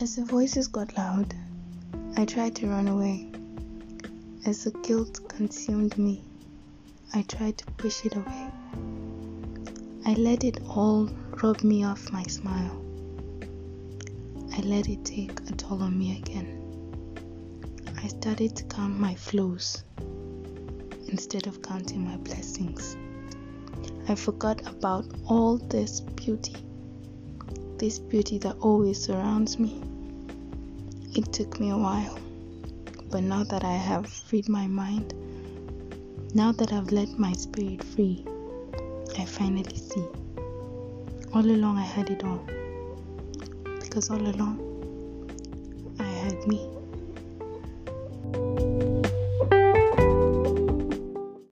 As the voices got loud, I tried to run away. As the guilt consumed me, I tried to push it away. I let it all rob me of my smile. I let it take a toll on me again. I started to count my flaws instead of counting my blessings. I forgot about all this beauty, this beauty that always surrounds me. It took me a while, but now that I have freed my mind, now that I've let my spirit free, I finally see. All along I had it all, because all along I had me.